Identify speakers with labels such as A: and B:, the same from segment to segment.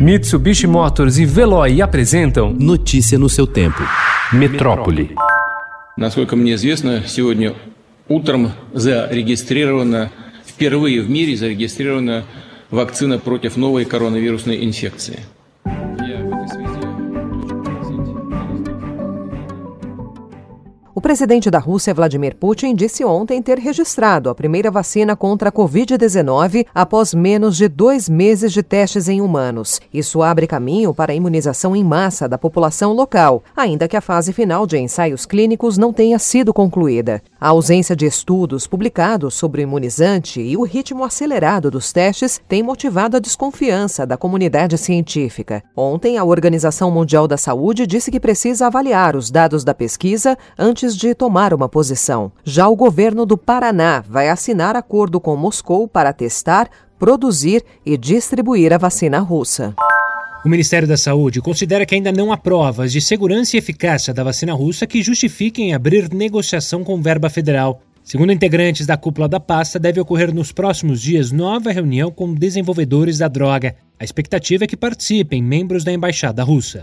A: Mitsubishi Motors и Veloy apresentam
B: Notícia no seu tempo.
A: Metrópole.
C: Насколько мне известно, сегодня утром зарегистрирована, впервые в мире зарегистрирована вакцина против новой коронавирусной инфекции.
D: O presidente da Rússia, Vladimir Putin, disse ontem ter registrado a primeira vacina contra a Covid-19 após menos de dois meses de testes em humanos. Isso abre caminho para a imunização em massa da população local, ainda que a fase final de ensaios clínicos não tenha sido concluída. A ausência de estudos publicados sobre o imunizante e o ritmo acelerado dos testes têm motivado a desconfiança da comunidade científica. Ontem, a Organização Mundial da Saúde disse que precisa avaliar os dados da pesquisa antes antes de tomar uma posição. Já o governo do Paraná vai assinar acordo com Moscou para testar, produzir e distribuir a vacina russa.
E: O Ministério da Saúde considera que ainda não há provas de segurança e eficácia da vacina russa que justifiquem abrir negociação com verba federal. Segundo integrantes da cúpula da pasta, deve ocorrer nos próximos dias nova reunião com desenvolvedores da droga. A expectativa é que participem membros da embaixada russa.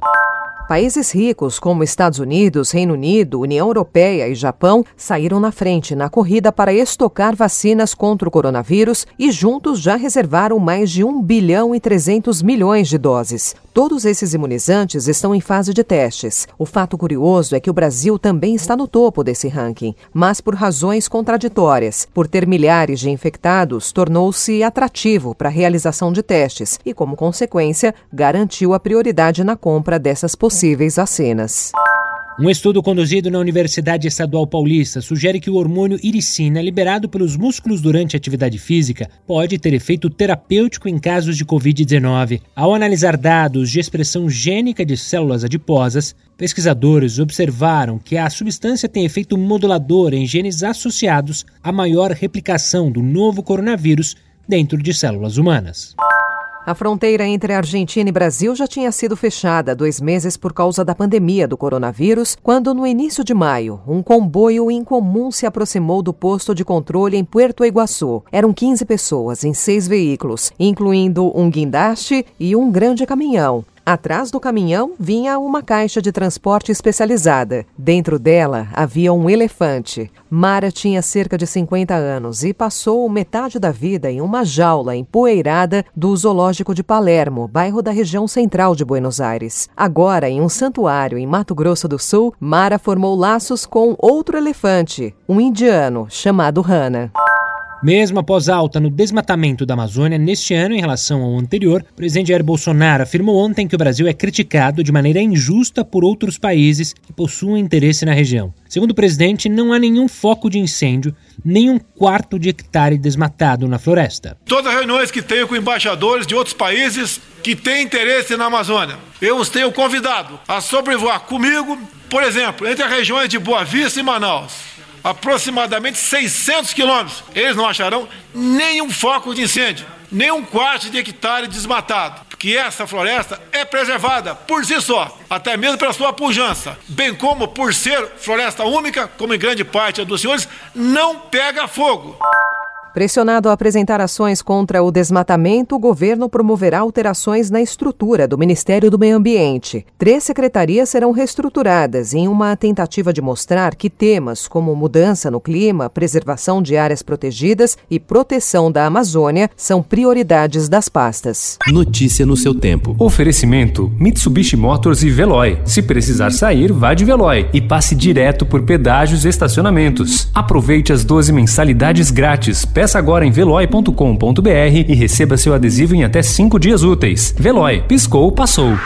D: Países ricos como Estados Unidos, Reino Unido, União Europeia e Japão saíram na frente na corrida para estocar vacinas contra o coronavírus e juntos já reservaram mais de 1 bilhão e 300 milhões de doses. Todos esses imunizantes estão em fase de testes. O fato curioso é que o Brasil também está no topo desse ranking, mas por razões contraditórias. Por ter milhares de infectados, tornou-se atrativo para a realização de testes e, como consequência, garantiu a prioridade na compra dessas possíveis vacinas.
E: Um estudo conduzido na Universidade Estadual Paulista sugere que o hormônio iricina, liberado pelos músculos durante a atividade física, pode ter efeito terapêutico em casos de Covid-19. Ao analisar dados de expressão gênica de células adiposas, pesquisadores observaram que a substância tem efeito modulador em genes associados à maior replicação do novo coronavírus dentro de células humanas.
D: A fronteira entre Argentina e Brasil já tinha sido fechada dois meses por causa da pandemia do coronavírus, quando, no início de maio, um comboio incomum se aproximou do posto de controle em Puerto Iguaçu. Eram 15 pessoas em seis veículos, incluindo um guindaste e um grande caminhão. Atrás do caminhão vinha uma caixa de transporte especializada. Dentro dela havia um elefante. Mara tinha cerca de 50 anos e passou metade da vida em uma jaula empoeirada do Zoológico de Palermo, bairro da região central de Buenos Aires. Agora, em um santuário em Mato Grosso do Sul, Mara formou laços com outro elefante, um indiano chamado Hana.
E: Mesmo após alta no desmatamento da Amazônia neste ano em relação ao anterior, o presidente Jair Bolsonaro afirmou ontem que o Brasil é criticado de maneira injusta por outros países que possuem interesse na região. Segundo o presidente, não há nenhum foco de incêndio, nem um quarto de hectare desmatado na floresta.
F: Todas as reuniões que tenho com embaixadores de outros países que têm interesse na Amazônia, eu os tenho convidado a sobrevoar comigo, por exemplo, entre as regiões de Boa Vista e Manaus aproximadamente 600 quilômetros. Eles não acharão nenhum foco de incêndio, nem um quarto de hectare desmatado, porque essa floresta é preservada por si só, até mesmo pela sua pujança, bem como por ser floresta única, como em grande parte dos senhores, não pega fogo.
D: Pressionado a apresentar ações contra o desmatamento, o governo promoverá alterações na estrutura do Ministério do Meio Ambiente. Três secretarias serão reestruturadas em uma tentativa de mostrar que temas como mudança no clima, preservação de áreas protegidas e proteção da Amazônia são prioridades das pastas.
B: Notícia no seu tempo.
A: Oferecimento: Mitsubishi Motors e Veloy. Se precisar sair, vá de Veloy e passe direto por pedágios e estacionamentos. Aproveite as 12 mensalidades grátis. Peça Peça agora em veloy.com.br e receba seu adesivo em até 5 dias úteis. Veloy, piscou, passou.